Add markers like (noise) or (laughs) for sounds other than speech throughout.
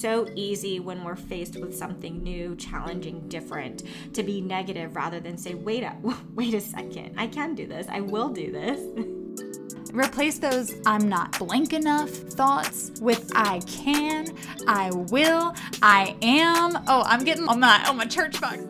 so easy when we're faced with something new, challenging, different, to be negative rather than say, wait a (laughs) wait a second, I can do this. I will do this. (laughs) Replace those I'm not blank enough thoughts with I can, I will, I am. Oh, I'm getting on my on my church box.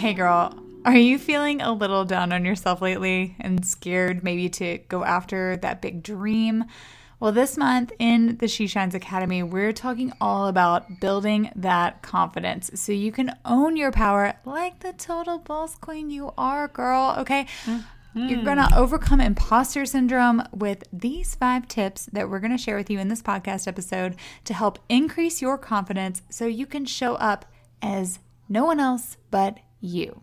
Hey, girl, are you feeling a little down on yourself lately and scared maybe to go after that big dream? Well, this month in the She Shines Academy, we're talking all about building that confidence so you can own your power like the total boss queen you are, girl. Okay. Mm-hmm. You're going to overcome imposter syndrome with these five tips that we're going to share with you in this podcast episode to help increase your confidence so you can show up as no one else but you.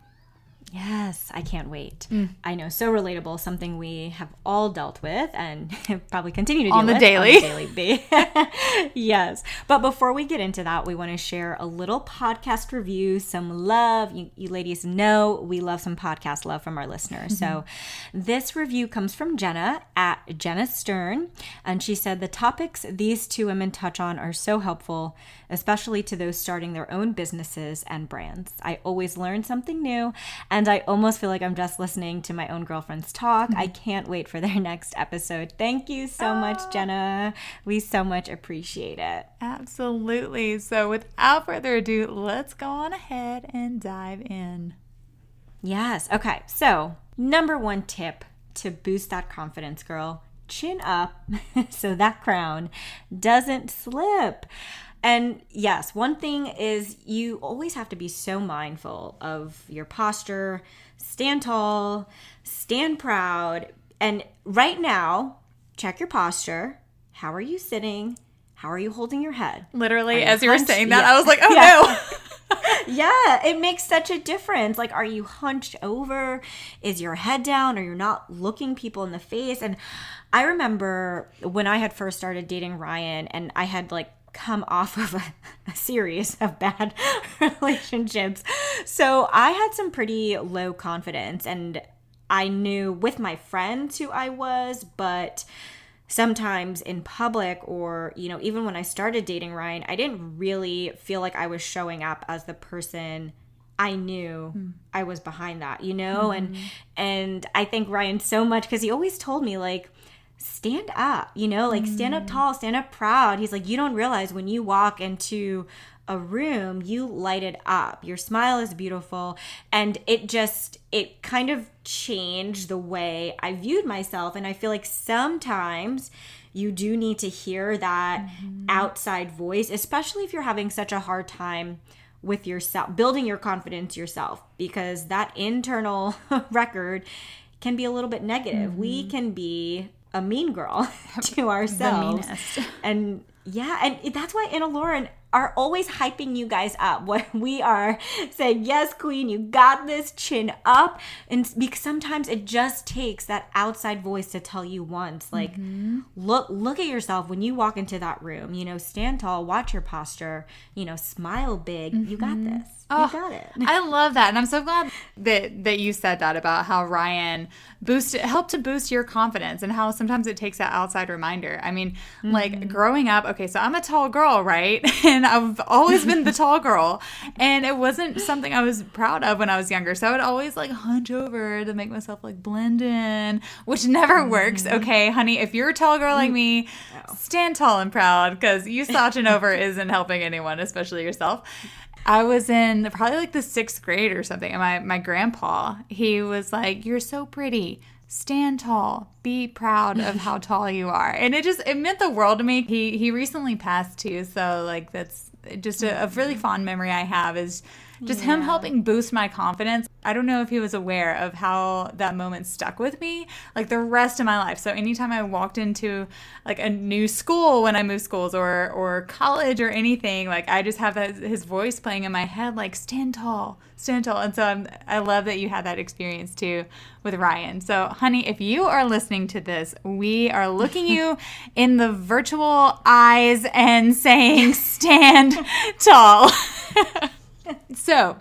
Yes, I can't wait. Mm. I know, so relatable, something we have all dealt with and (laughs) probably continue to deal on the with daily. On the daily. (laughs) yes. But before we get into that, we want to share a little podcast review, some love. You, you ladies know we love some podcast love from our listeners. Mm-hmm. So this review comes from Jenna at Jenna Stern. And she said, The topics these two women touch on are so helpful, especially to those starting their own businesses and brands. I always learn something new. And and I almost feel like I'm just listening to my own girlfriends talk. I can't wait for their (laughs) next episode. Thank you so much, ah. Jenna. We so much appreciate it. Absolutely. So, without further ado, let's go on ahead and dive in. Yes. Okay. So, number one tip to boost that confidence, girl chin up (laughs) so that crown doesn't slip. And yes, one thing is you always have to be so mindful of your posture, stand tall, stand proud. And right now, check your posture. How are you sitting? How are you holding your head? Literally, as you were saying that, yeah. I was like, oh yeah. no. (laughs) yeah, it makes such a difference. Like, are you hunched over? Is your head down? Or you're not looking people in the face? And I remember when I had first started dating Ryan and I had like come off of a, (laughs) a, series of bad (laughs) relationships. So I had some pretty low confidence and I knew with my friends who I was, but sometimes in public or, you know, even when I started dating Ryan, I didn't really feel like I was showing up as the person I knew mm. I was behind that, you know? Mm-hmm. And and I think Ryan so much cuz he always told me like stand up, you know, like stand up mm. tall, stand up proud. He's like, you don't realize when you walk into a room, you light it up. Your smile is beautiful. And it just, it kind of changed the way I viewed myself. And I feel like sometimes you do need to hear that mm-hmm. outside voice, especially if you're having such a hard time with yourself, building your confidence yourself, because that internal (laughs) record can be a little bit negative. Mm-hmm. We can be a mean girl (laughs) to ourselves. And yeah, and that's why Anna Lauren are always hyping you guys up (laughs) when we are saying, Yes, Queen, you got this, chin up. And because sometimes it just takes that outside voice to tell you once, like, mm-hmm. look, look at yourself when you walk into that room, you know, stand tall, watch your posture, you know, smile big. Mm-hmm. You got mm-hmm. this. Oh, you got it. I love that. And I'm so glad that that you said that about how Ryan boosted helped to boost your confidence and how sometimes it takes that outside reminder. I mean, mm-hmm. like growing up, okay, so I'm a tall girl, right? (laughs) And I've always been the tall girl. And it wasn't something I was proud of when I was younger. So I would always like hunch over to make myself like blend in, which never mm-hmm. works. Okay, honey, if you're a tall girl like me, no. stand tall and proud because you slouching over (laughs) isn't helping anyone, especially yourself. I was in probably like the sixth grade or something. And my, my grandpa, he was like, You're so pretty. Stand tall. Be proud of how tall you are. And it just it meant the world to me. He he recently passed too, so like that's just a, a really fond memory I have is just him helping boost my confidence. I don't know if he was aware of how that moment stuck with me like the rest of my life. So anytime I walked into like a new school when I moved schools or or college or anything, like I just have his voice playing in my head like stand tall, stand tall. And so I'm, I love that you had that experience too with Ryan. So honey, if you are listening to this, we are looking you (laughs) in the virtual eyes and saying stand tall. (laughs) (laughs) so,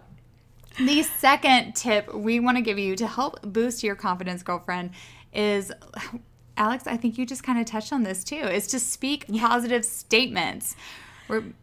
the second tip we want to give you to help boost your confidence, girlfriend, is Alex, I think you just kind of touched on this too, is to speak positive statements.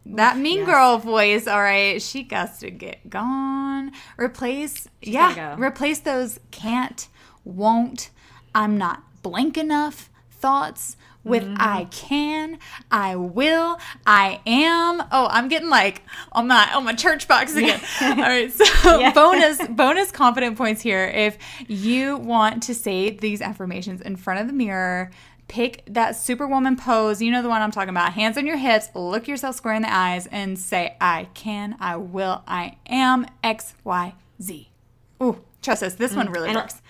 That mean yes. girl voice, all right, she got to get gone. Replace, yeah, go. replace those can't, won't, I'm not blank enough thoughts with Mm-hmm. I can, I will, I am. Oh, I'm getting like on my on my church box again. (laughs) All right, so (laughs) bonus bonus confident points here. If you want to say these affirmations in front of the mirror, pick that superwoman pose. You know the one I'm talking about. Hands on your hips, look yourself square in the eyes, and say I can, I will, I am X Y Z. Ooh, trust us, this one really Mm, And- works.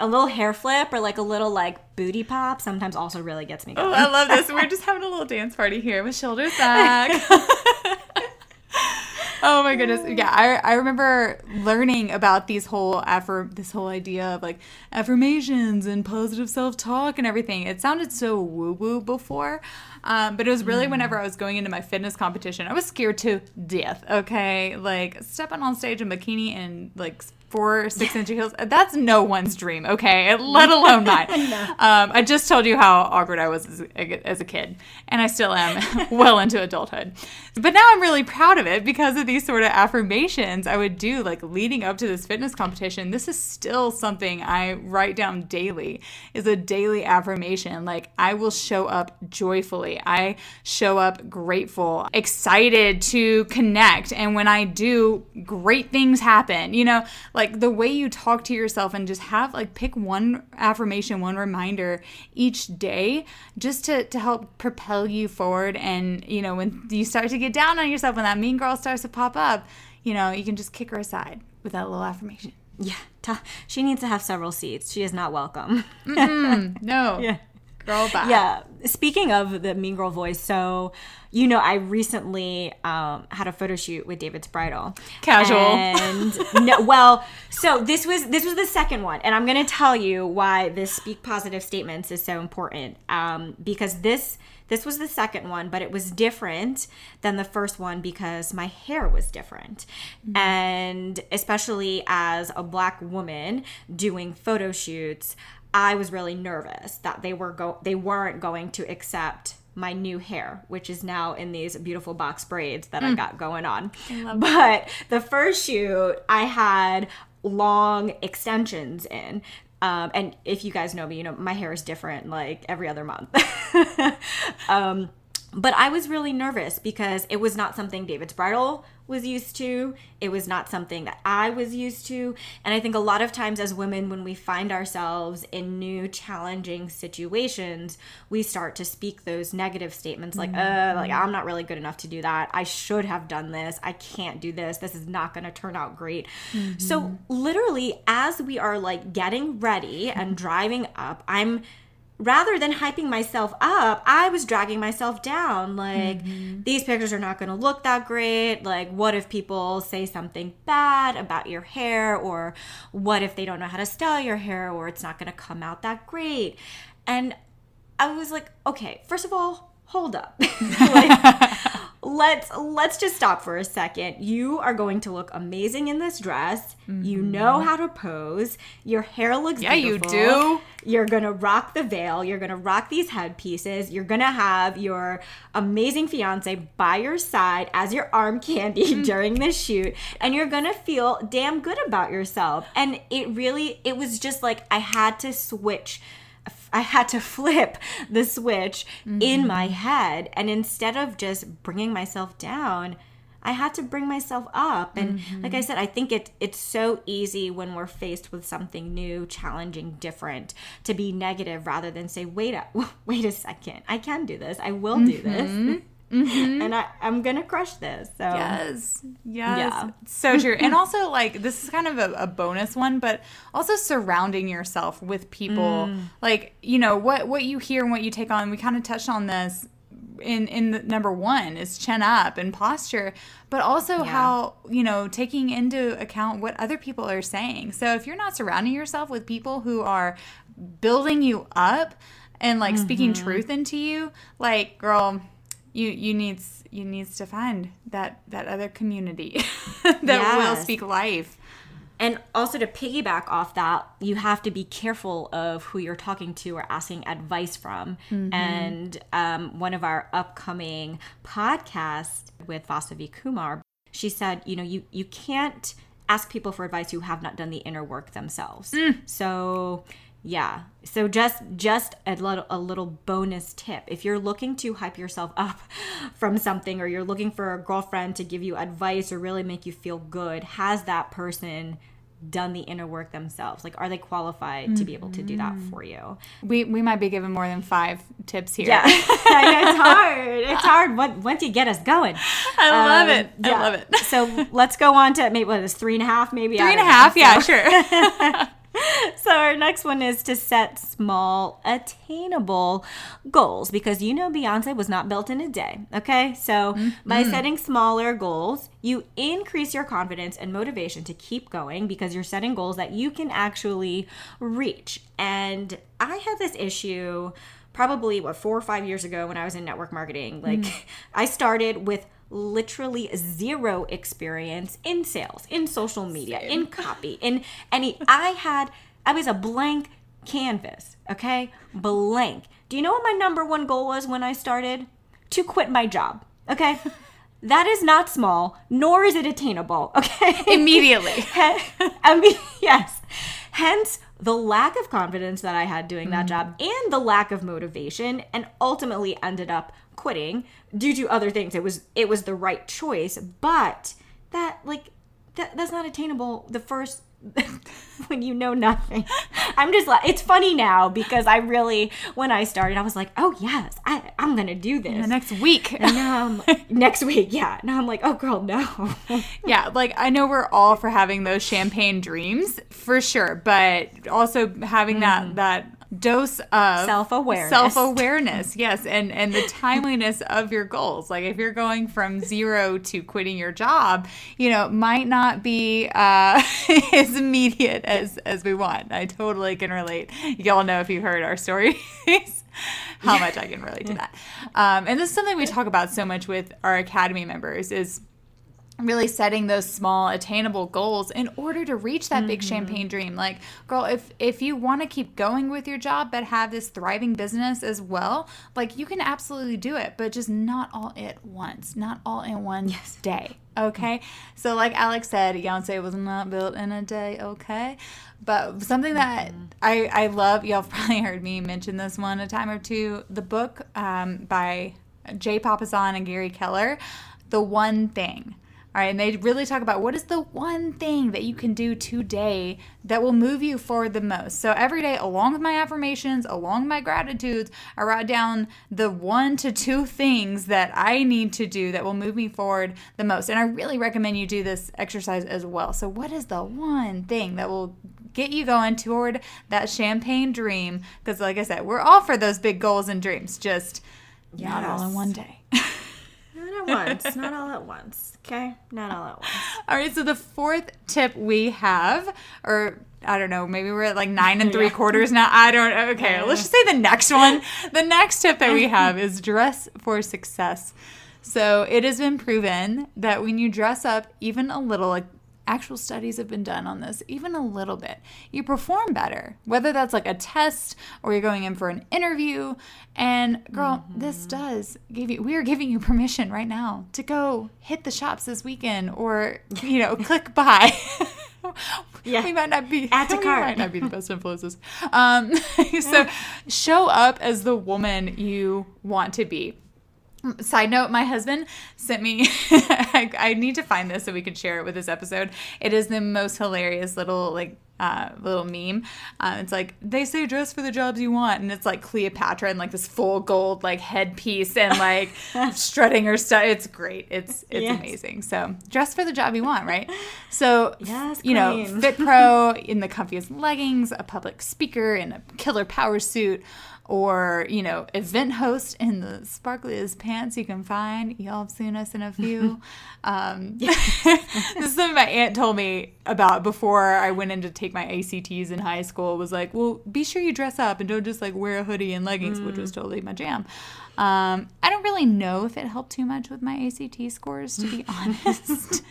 A little hair flip or like a little like booty pop sometimes also really gets me Oh, going. I love this. We're (laughs) just having a little dance party here with shoulders back. (laughs) oh my goodness. Yeah, I, I remember learning about these whole affirm this whole idea of like affirmations and positive self-talk and everything. It sounded so woo-woo before. Um, but it was really whenever I was going into my fitness competition, I was scared to death. Okay, like stepping on stage in bikini and like four six inch heels. That's no one's dream. Okay, (laughs) let alone mine. (laughs) um, I just told you how awkward I was as a, as a kid, and I still am (laughs) well into adulthood. But now I'm really proud of it because of these sort of affirmations I would do like leading up to this fitness competition. This is still something I write down daily. Is a daily affirmation. Like I will show up joyfully. I show up grateful, excited to connect, and when I do, great things happen. You know, like the way you talk to yourself and just have like pick one affirmation, one reminder each day just to to help propel you forward and you know when you start to get down on yourself when that mean girl starts to pop up, you know, you can just kick her aside with that little affirmation. Yeah, t- she needs to have several seats. She is not welcome. (laughs) No. Yeah. Girl back. yeah. Speaking of the Mean Girl voice, so you know, I recently um, had a photo shoot with David's bridal. Casual. And no, (laughs) well, so this was this was the second one, and I'm going to tell you why this speak positive statements is so important. Um, because this this was the second one, but it was different than the first one because my hair was different, and especially as a black woman doing photo shoots. I was really nervous that they were go they weren't going to accept my new hair, which is now in these beautiful box braids that I got going on. But the first shoot, I had long extensions in. Um, and if you guys know me, you know my hair is different like every other month. (laughs) um, but I was really nervous because it was not something David's bridal was used to. It was not something that I was used to. And I think a lot of times as women, when we find ourselves in new challenging situations, we start to speak those negative statements like, uh, like I'm not really good enough to do that. I should have done this. I can't do this. This is not going to turn out great. So literally, as we are like getting ready and driving up, I'm rather than hyping myself up, I was dragging myself down. Like, mm-hmm. these pictures are not going to look that great. Like, what if people say something bad about your hair? Or what if they don't know how to style your hair? Or it's not going to come out that great? And I was like, okay, first of all, hold up. (laughs) like, let's let's just stop for a second. You are going to look amazing in this dress. You mm-hmm. know how to pose. Your hair looks beautiful. Yeah, you do. You're gonna rock the veil. You're gonna rock these headpieces. You're gonna have your amazing fiance by your side as your arm candy (laughs) during the shoot, and you're gonna feel damn good about yourself. And it really, it was just like I had to switch. I had to (laughs) flip the switch in my mm-hmm. head, and instead of just bringing myself down, I had to bring myself up. And like I mm-hmm. said, I think it it's so easy when we're faced with something new, challenging, different, to be negative rather than say, "Wait a (laughs) wait a second, I can do this. I will do this." Mm-hmm. And I, I'm gonna crush this. So Yes. Yes. Yeah. So true. and also, like, this is kind of a, a bonus one, but also surrounding yourself with people. Mm. Like, you know, what, what you hear and what you take on. We kind of touched on this in, in the, number one is chin up and posture, but also how, you know, taking into account what other people are saying. So if you're not surrounding yourself with people who are building you up and like speaking Mm-hmm. truth into you, like, girl, you you needs you needs to find that that other community (laughs) that will speak life. And also to piggyback off that, you have to be careful of who you're talking to or asking advice from. And um, one of our upcoming podcasts with Vasavi Kumar, she said, you know, you you can't ask people for advice who have not done the inner work themselves. So yeah. So just just a little a little bonus tip. If you're looking to hype yourself up (laughs) from something or you're looking for a girlfriend to give you advice or really make you feel good, has that person done the inner work themselves? Like are they qualified to be able to do that for you? We we might be given more than five tips here. Yeah. (laughs) It's hard. It's hard once once you get us going. I love Um, it. I love it. so let's go on to maybe what is three and a half, maybe Three and a half, yeah, sure. (laughs) (laughs) So our next one is to set small, attainable goals because you know Beyonce was not built in a day. Okay, so by mm-hmm. setting smaller goals, you increase your confidence and motivation to keep going because you're setting goals that you can actually reach. And I had this issue probably what four or five years ago when I was in network marketing. Like mm. I started with literally zero experience in sales, in social media, in copy, in any. I had, I was a blank canvas, okay? Blank. Do you know what my number one goal was when I started? To quit my job, okay? (laughs) That is not small, nor is it attainable, okay? Immediately. (laughs) I mean, (laughs) yes. Hence the lack of confidence that I had doing that mm-hmm. job and the lack of motivation and ultimately ended up quitting due to other things. It was it was the right choice, but that like that that's not attainable the first (laughs) when you know nothing. I'm just like it's funny now because I really when I started I was like, "Oh yes, I I'm going to do this." The next week. and now I'm (laughs) like, next week, yeah. Now I'm like, "Oh girl, no." (laughs) Yeah, like I know we're all for having those champagne dreams for sure, but also having that mm-hmm. that dose of Self-awareness. self-awareness. (laughs) Yes and and the timeliness of your goals. Like if you're going from zero to quitting your job you know might not be uh (laughs) as immediate as as we want. I totally can relate. Y'all know if you heard our stories how much i can relate to that. (laughs) Um and this is something we talk about so much with our academy members is really setting those small attainable goals in order to reach that big mm-hmm. champagne dream. Like girl if if you want to keep going with your job but have this thriving business as well like you can absolutely do it but just not all at once not all in one day mm-hmm. okay? So like alex said beyonce was not built in a day okay? But something that mm-hmm. I, I love y'all (laughs) probably heard me mention this one a time or two the book um, by jay papasan and gary keller the one thing all right, and they really talk about what is the one thing that you can do today that will move you forward the most. So every day, along with my affirmations, along with my gratitudes, I write down the one to two things that I need to do that will move me forward the most. And I really recommend you do this exercise as well. So, what is the one thing that will get you going toward that champagne dream? Because, like I said, we're all for those big goals and dreams, just not all in one day. (laughs) Not at once. Not all at once. Okay? Not all at once. All right, so the fourth tip we have, or I don't know, maybe we're at like nine and (laughs) three Yeah. quarters now. I don't. Okay, let's just say the next one. The next tip that we (laughs) have is dress for success. So it has been proven that when you dress up even a little, like actual studies have been done on this, even a little bit, you perform better. Whether that's like a test or you're going in for an interview. And girl, this does give you, we are giving you permission right now to go hit the shops this weekend or, you know, (laughs) click buy. (laughs) Yeah. We might not be Add to (laughs) we cart. might not be the best influences. Um, so show up as the woman you want to be. Side note, my husband sent me, (laughs) I, I need to find this so we can share it with this episode. It is the most hilarious little, like, uh, little meme. Uh, it's like they say dress for the jobs you want, and it's like Cleopatra and like this full gold like headpiece and like (laughs) strutting her stuff. It's great. It's it's Yes. amazing. So dress for the job you want, right? So Yes, you know. Fit Pro in the comfiest leggings, a public speaker in a killer power suit. Or, you know, event host in the sparkliest pants you can find. Y'all have seen us in a few. (laughs) Um, (laughs) this is something my aunt told me about before I went in to take my ACTs in high school. Was like, well, be sure you dress up and don't just like wear a hoodie and leggings, which was totally my jam. Um, I don't really know if it helped too much with my ACT scores, to be (laughs) honest.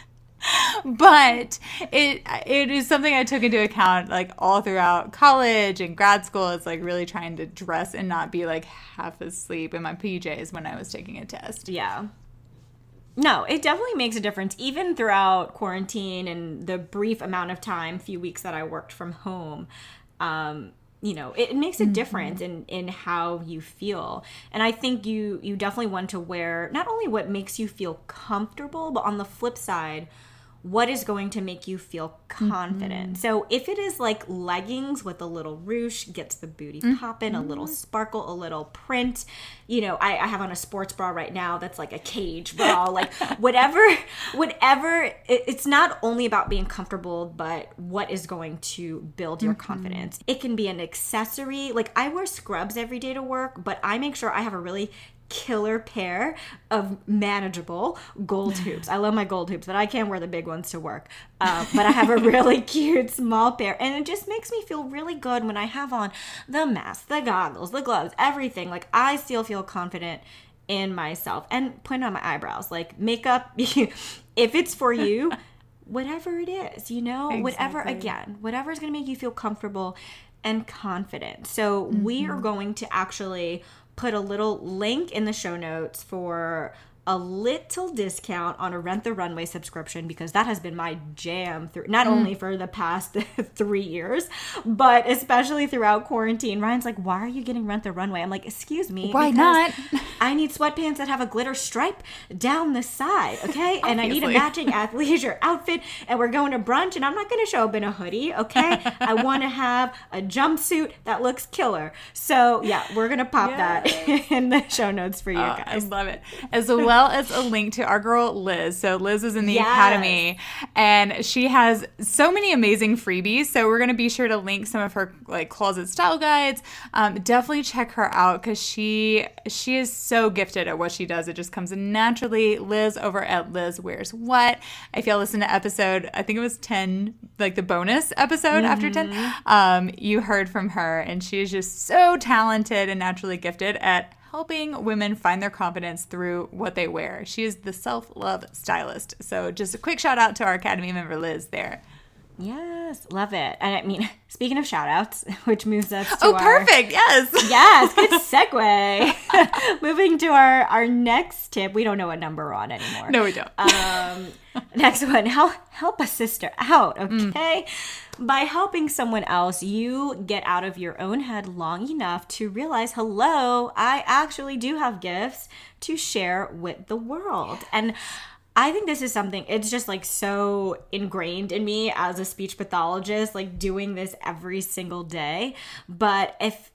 But it it is something I took into account like all throughout college and grad school. It's like really trying to dress and not be like half asleep in my PJs when I was taking a test. Yeah. No, it definitely makes a difference. Even throughout quarantine and the brief amount of time, few weeks that I worked from home, um, you know, it, it makes a difference in in how you feel. And I think you you definitely want to wear not only what makes you feel comfortable, but on the flip side, what is going to make you feel confident. Mm-hmm. So if it is like leggings with a little ruche, gets the booty mm-hmm. popping, a little sparkle, a little print. You know, I, I have on a sports bra right now that's like a cage bra, (laughs) like whatever, whatever. It, it's not only about being comfortable, but what is going to build your mm-hmm. confidence. It can be an accessory. Like I wear scrubs every day to work, but I make sure I have a really killer pair of manageable gold (laughs) hoops. I love my gold hoops, but I can't wear the big ones to work. Uh, but I have a really (laughs) cute small pair, and it just makes me feel really good when I have on the mask, the goggles, the gloves, everything. Like I still feel confident in myself and putting on my eyebrows. Like makeup, (laughs) if it's for you, whatever it is, you know, whatever again, whatever is going to make you feel comfortable and confident. So we are going to actually put a little link in the show notes for a little discount on a Rent the Runway subscription because that has been my jam through not only for the past (laughs) three years, but especially throughout quarantine. Ryan's like, "Why are you getting Rent the Runway?" I'm like, "Excuse me, Why not? (laughs) I need sweatpants that have a glitter stripe down the side, okay? And I need a matching athleisure (laughs) outfit, and we're going to brunch, and I'm not going to show up in a hoodie, okay? I want to have a jumpsuit that looks killer. So yeah, we're gonna pop that in the show notes for you Uh, I guys. love it. As well as a link to our girl Liz. So Liz is in the Yes. academy and she has so many amazing freebies. So we're gonna be sure to link some of her like closet style guides. Um, definitely check her out because she she is so gifted at what she does. It just comes naturally. Liz over at Liz Wears What. If y'all listen to episode, I think it was 10, like the bonus episode after 10, um, you heard from her and she is just so talented and naturally gifted at helping women find their confidence through what they wear. She is the self love stylist. So, just a quick shout out to our Academy member Liz there. Yes, love it. And I mean, (laughs) speaking of shout outs, (laughs) which moves us to Oh, our perfect. Yes. (laughs) Yes, good segue. Moving to our our next tip. We don't know what number we're on anymore. No, we don't. Um, next one. Help help a sister out. Mm. Okay. By helping someone else, you get out of your own head long enough to realize, hello, I actually do have gifts to share with the world. And I think this is something, it's just like so ingrained in me as a speech pathologist, like doing this every single day. But if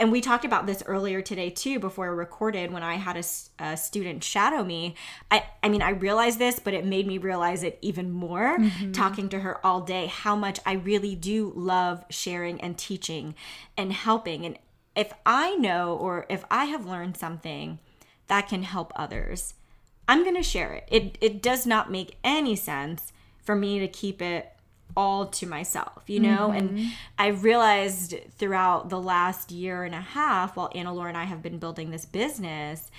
and we talked about this earlier today too before we recorded when i had a student shadow me. I i mean i realized this but it made me realize it even more mm-hmm. talking to her all day how much i really do love sharing and teaching and helping. And if i know or if i have learned something that can help others i'm going to share it it it does not make any sense for me to keep it all to myself, you know? And mm-hmm. I realized throughout the last year and a half, while Anna Laura and I have been building this business,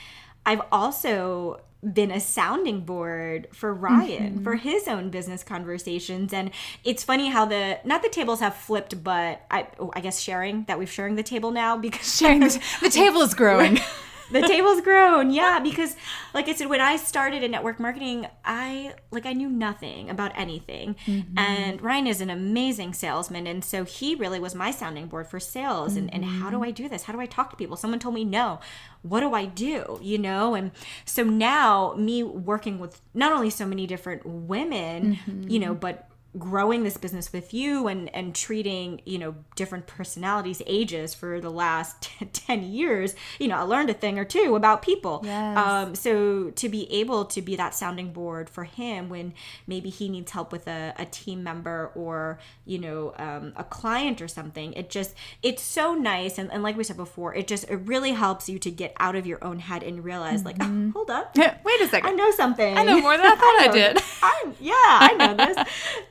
I've also been a sounding board for Ryan mm-hmm. for his own business conversations. And it's funny how the not the tables have flipped, but I oh, I guess sharing that we've sharing the table now because Sharing the, the (laughs) table is growing. (laughs) the table's grown. Yeah because like i said when i started in network marketing i like i knew nothing about anything. Mm-hmm. And ryan is an amazing salesman and so he really was my sounding board for sales. And, and how do mm-hmm. i do this? How do i talk to people? Someone told me no. What do i do? You know? And so now me working with not only so many different women mm-hmm. you know but growing this business with you and and treating you know different personalities ages for the last (laughs) 10 years you know i learned a thing or two about people Yes. um so to be able to be that sounding board for him when maybe he needs help with a, a team member or you know um, a client or something it just it's so nice and, and like we said before it just it really helps you to get out of your own head and realize like oh, hold up (laughs) Wait a second. I know something. I know more than I thought (laughs) I know- did. I, yeah, I know this.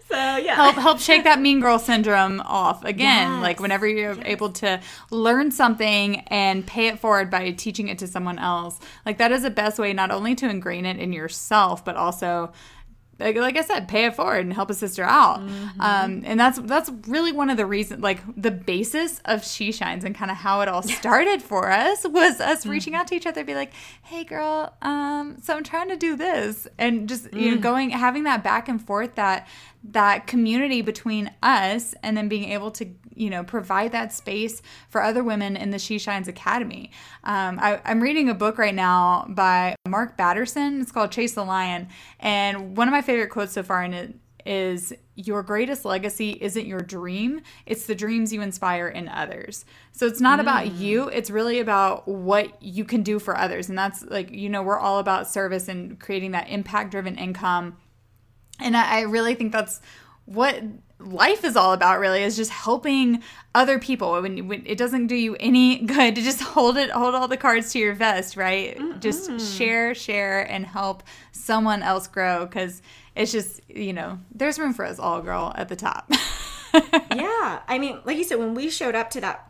So yeah. help help shake that mean girl syndrome off again. Yes. like whenever you're able to learn something and pay it forward by teaching it to someone else like that is the best way not only to ingrain it in yourself but also like, like I said, pay it forward and help a sister out. Um, and that's that's really one of the reasons, like the basis of She Shines and kind of how it all started for us was us reaching out to each other, be like, "Hey, girl, um, so I'm trying to do this," and just you know going having that back and forth that that community between us, and then being able to you know provide that space for other women in the She Shines Academy. Um, I, I'm reading a book right now by Mark Batterson. It's called Chase the Lion, and one of my favorite quotes so far in it is your greatest legacy isn't your dream it's the dreams you inspire in others so it's not about you it's really about what you can do for others and that's like you know we're all about service and creating that impact driven income and I, I really think that's what life is all about really is just helping other people. When, when it doesn't do you any (laughs) good to just hold it hold all the cards to your vest right? Just share share and help someone else grow because it's just you know there's room for us all girl at the top. (laughs) Yeah. I mean, like you said, when we showed up to that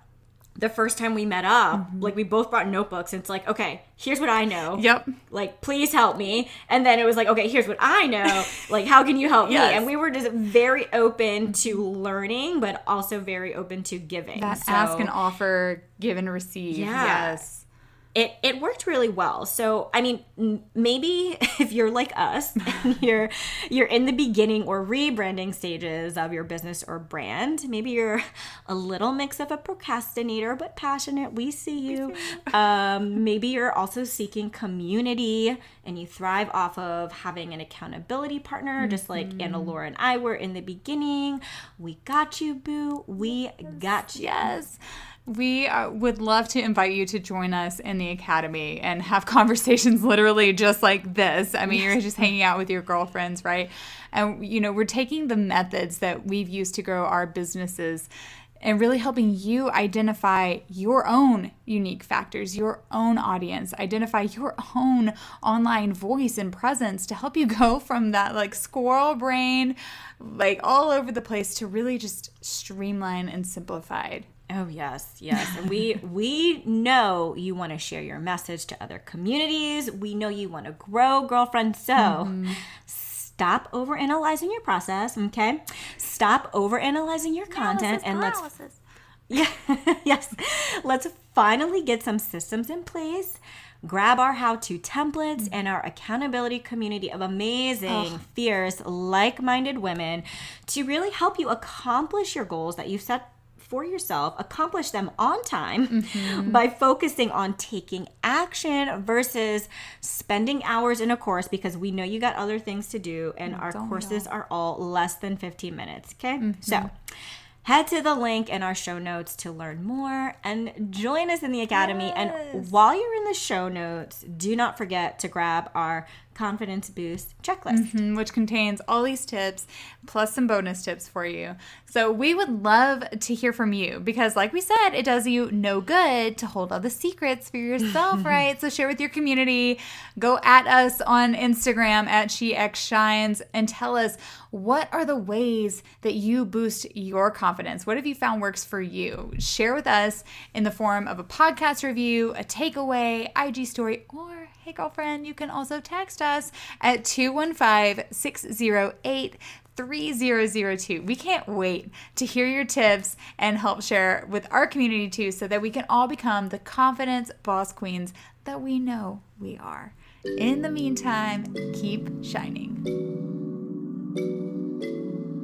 the first time we met up, Mm-hmm. like we both brought notebooks and it's like, okay, here's what I know. Yep. Like, please help me. And then it was like, okay, here's what I know. (laughs) like, how can you help Yes. me? And we were just very open to learning, but also very open to giving. that So- ask and offer give and receive Yeah. yes it, it worked really well. So I mean, maybe (laughs) if you're like us, (laughs) and you're you're in the beginning or rebranding stages of your business or brand, maybe you're a little mix of a procrastinator but passionate. We see you. Um, maybe you're also seeking community and you thrive off of having an accountability partner, just like Anna Laura and I were in the beginning. We got you, boo. We got you. Yes. We uh, would love to invite you to join us in the academy and have (laughs) conversations literally just like this. I mean, you're just hanging out with your girlfriends, right? And, you know, we're taking the methods that we've used to grow our businesses and really helping you identify your own unique factors, your own audience, identify your own online voice and presence to help you (laughs) go from that like squirrel brain, like all over the place to really just streamline and simplified. Oh yes, yes. And we (laughs) we know you want to share your message to other communities. We know you want to grow, girlfriend. So stop over analyzing your process, okay? Stop over analyzing your content and let's (laughs) yeah, yes. Let's finally get some systems in place. Grab our how to templates and our accountability community of amazing, fierce, like minded women to really help you accomplish your goals that you've set for yourself, accomplish them on time by focusing on taking action versus spending hours in a course because we know you got other things to do and our courses are all less than 15 minutes. Okay. So, Head to the link in our show notes to learn more and join us in the academy. And while you're in the show notes, do not forget to grab our confidence boost checklist. Mhm, which contains all these tips plus some bonus tips for you. So we would love to hear from you because, like we said, it does you no good to hold all the secrets for yourself, (laughs) right? So share with your community. Go at us on Instagram at SheXShines and tell us what are the ways that you boost your confidence. What have you found works for you? Share with us in the form of a podcast review, a takeaway, IG story, or Hey, girlfriend, you can also text us at 215 608 3002. We can't wait to hear your tips and help share with our community too so that we can all become the confidence boss queens that we know we are. In the meantime, keep shining.